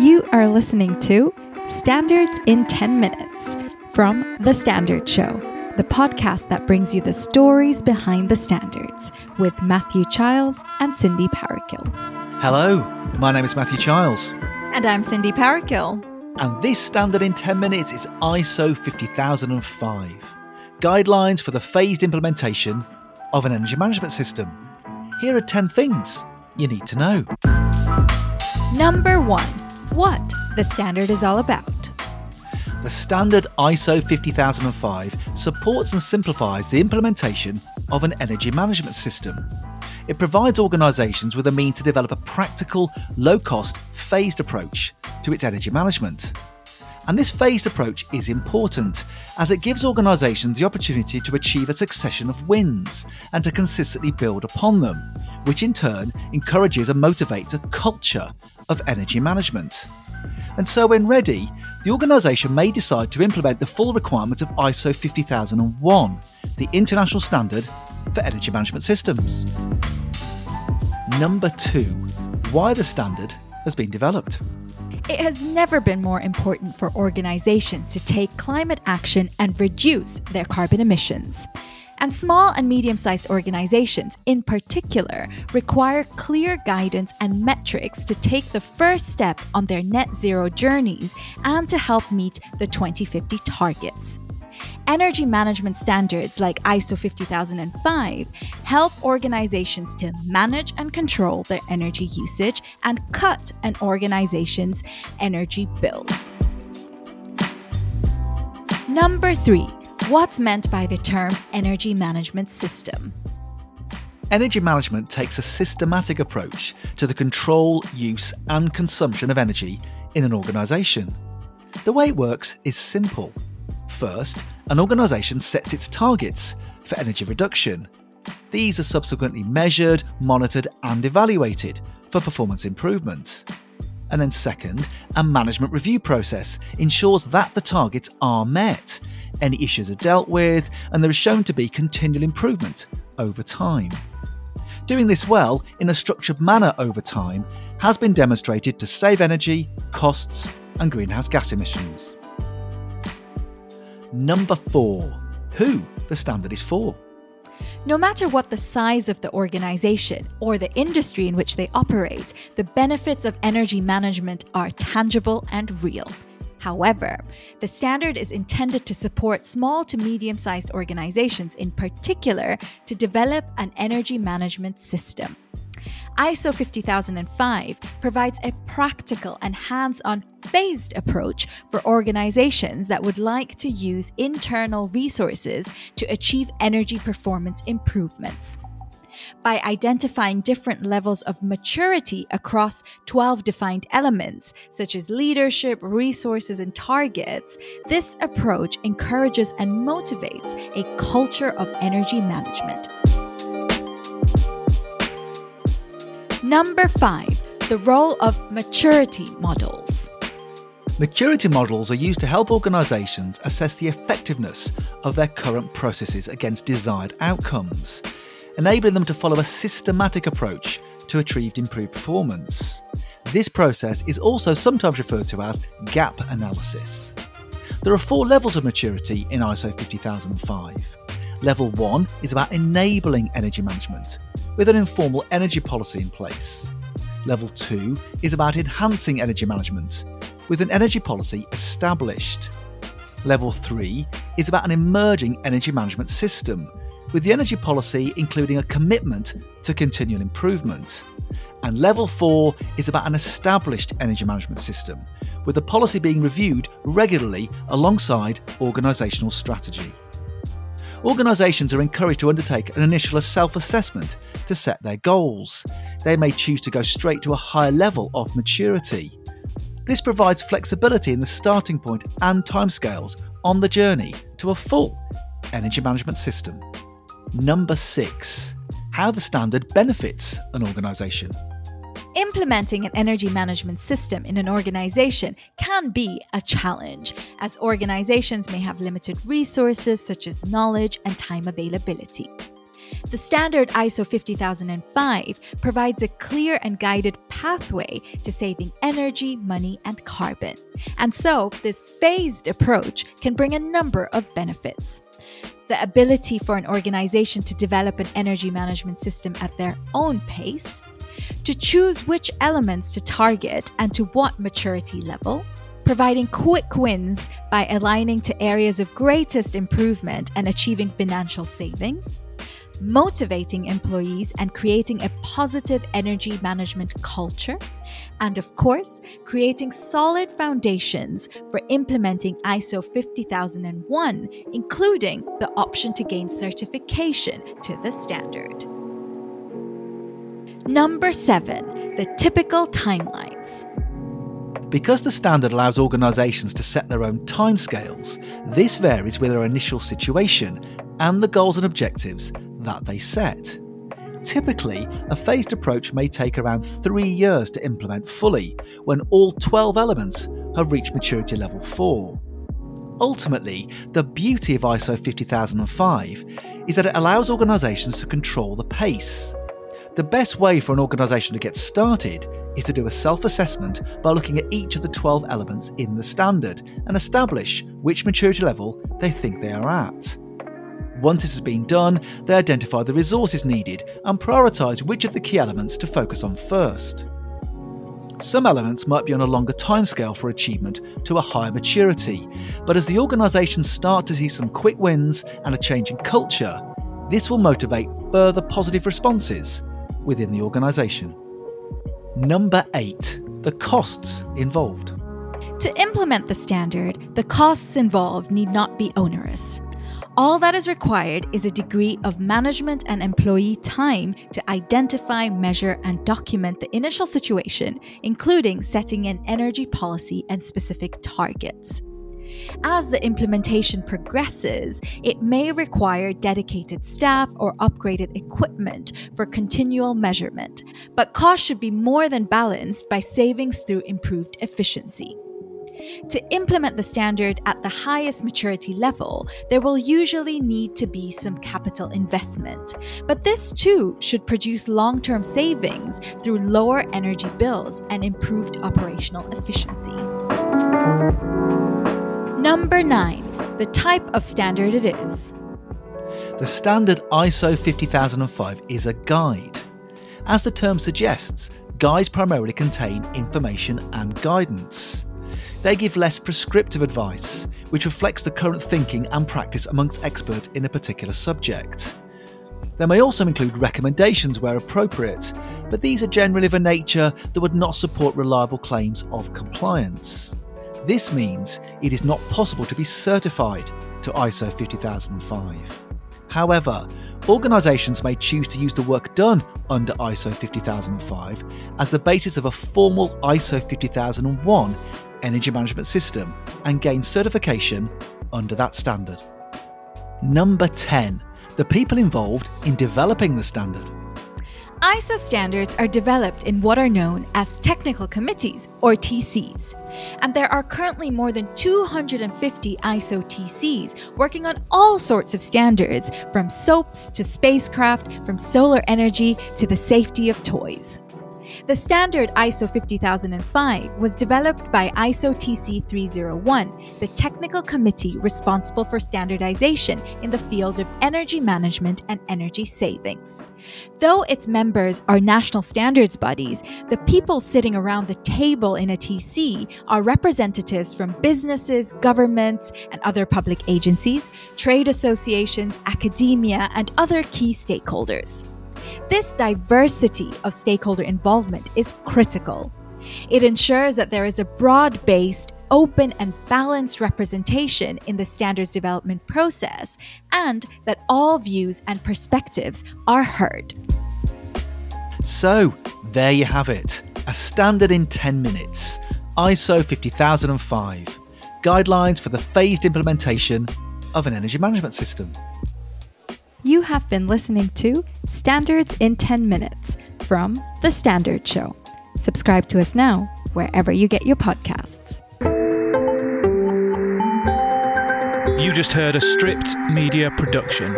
You are listening to Standards in 10 Minutes from The Standard Show, the podcast that brings you the stories behind the standards with Matthew Childs and Cindy Parokkil. Hello, my name is Matthew Childs. And I'm Cindy Parokkil. And this standard in 10 minutes is ISO 50005 Guidelines for the phased implementation of an energy management system. Here are 10 things you need to know. Number one, what the standard is all about. The standard ISO 50005 supports and simplifies the implementation of an energy management system. It provides organisations with a means to develop a practical, low cost, phased approach to its energy management. And this phased approach is important as it gives organisations the opportunity to achieve a succession of wins and to consistently build upon them, which in turn encourages and motivates a culture of energy management. And so, when ready, the organisation may decide to implement the full requirements of ISO 50001, the international standard for energy management systems. Number two, why the standard has been developed. It has never been more important for organizations to take climate action and reduce their carbon emissions. And small and medium sized organizations, in particular, require clear guidance and metrics to take the first step on their net zero journeys and to help meet the 2050 targets. Energy management standards like ISO 50005 help organizations to manage and control their energy usage and cut an organization's energy bills. Number three, what's meant by the term energy management system? Energy management takes a systematic approach to the control, use, and consumption of energy in an organisation. The way it works is simple. First, an organisation sets its targets for energy reduction. These are subsequently measured, monitored, and evaluated for performance improvement. And then, second, a management review process ensures that the targets are met, any issues are dealt with, and there is shown to be continual improvement over time. Doing this well in a structured manner over time has been demonstrated to save energy, costs, and greenhouse gas emissions. Number four, who the standard is for. No matter what the size of the organization or the industry in which they operate, the benefits of energy management are tangible and real. However, the standard is intended to support small to medium sized organizations in particular to develop an energy management system. ISO 50005 provides a practical and hands on phased approach for organizations that would like to use internal resources to achieve energy performance improvements. By identifying different levels of maturity across 12 defined elements, such as leadership, resources, and targets, this approach encourages and motivates a culture of energy management. Number five, the role of maturity models. Maturity models are used to help organisations assess the effectiveness of their current processes against desired outcomes, enabling them to follow a systematic approach to achieve improved performance. This process is also sometimes referred to as gap analysis. There are four levels of maturity in ISO 50005. Level 1 is about enabling energy management with an informal energy policy in place. Level 2 is about enhancing energy management with an energy policy established. Level 3 is about an emerging energy management system with the energy policy including a commitment to continual improvement. And level 4 is about an established energy management system with the policy being reviewed regularly alongside organisational strategy. Organisations are encouraged to undertake an initial self assessment to set their goals. They may choose to go straight to a higher level of maturity. This provides flexibility in the starting point and timescales on the journey to a full energy management system. Number six, how the standard benefits an organisation. Implementing an energy management system in an organization can be a challenge, as organizations may have limited resources such as knowledge and time availability. The standard ISO 50005 provides a clear and guided pathway to saving energy, money, and carbon. And so, this phased approach can bring a number of benefits. The ability for an organization to develop an energy management system at their own pace, to choose which elements to target and to what maturity level, providing quick wins by aligning to areas of greatest improvement and achieving financial savings, motivating employees and creating a positive energy management culture, and of course, creating solid foundations for implementing ISO 50001, including the option to gain certification to the standard. Number seven, the typical timelines. Because the standard allows organisations to set their own timescales, this varies with their initial situation and the goals and objectives that they set. Typically, a phased approach may take around three years to implement fully when all 12 elements have reached maturity level 4. Ultimately, the beauty of ISO 50005 is that it allows organisations to control the pace. The best way for an organisation to get started is to do a self assessment by looking at each of the 12 elements in the standard and establish which maturity level they think they are at. Once this has been done, they identify the resources needed and prioritise which of the key elements to focus on first. Some elements might be on a longer timescale for achievement to a higher maturity, but as the organisations start to see some quick wins and a change in culture, this will motivate further positive responses within the organisation. Number 8. The costs involved. To implement the standard, the costs involved need not be onerous. All that is required is a degree of management and employee time to identify, measure, and document the initial situation, including setting an energy policy and specific targets. As the implementation progresses, it may require dedicated staff or upgraded equipment for continual measurement, but costs should be more than balanced by savings through improved efficiency. To implement the standard at the highest maturity level, there will usually need to be some capital investment. But this too should produce long term savings through lower energy bills and improved operational efficiency. Number 9. The type of standard it is. The standard ISO 50005 is a guide. As the term suggests, guides primarily contain information and guidance. They give less prescriptive advice, which reflects the current thinking and practice amongst experts in a particular subject. They may also include recommendations where appropriate, but these are generally of a nature that would not support reliable claims of compliance. This means it is not possible to be certified to ISO 50005. However, organisations may choose to use the work done under ISO 50005 as the basis of a formal ISO 50001 energy management system and gain certification under that standard. Number 10. The people involved in developing the standard. ISO standards are developed in what are known as technical committees, or TCs. And there are currently more than 250 ISO TCs working on all sorts of standards, from soaps to spacecraft, from solar energy to the safety of toys. The standard ISO 50005 was developed by ISO TC 301, the technical committee responsible for standardization in the field of energy management and energy savings. Though its members are national standards bodies, the people sitting around the table in a TC are representatives from businesses, governments, and other public agencies, trade associations, academia, and other key stakeholders. This diversity of stakeholder involvement is critical. It ensures that there is a broad based, open, and balanced representation in the standards development process, and that all views and perspectives are heard. So, there you have it a standard in 10 minutes ISO 50005 Guidelines for the phased implementation of an energy management system. You have been listening to Standards in 10 Minutes from The Standard Show. Subscribe to us now, wherever you get your podcasts. You just heard a stripped media production.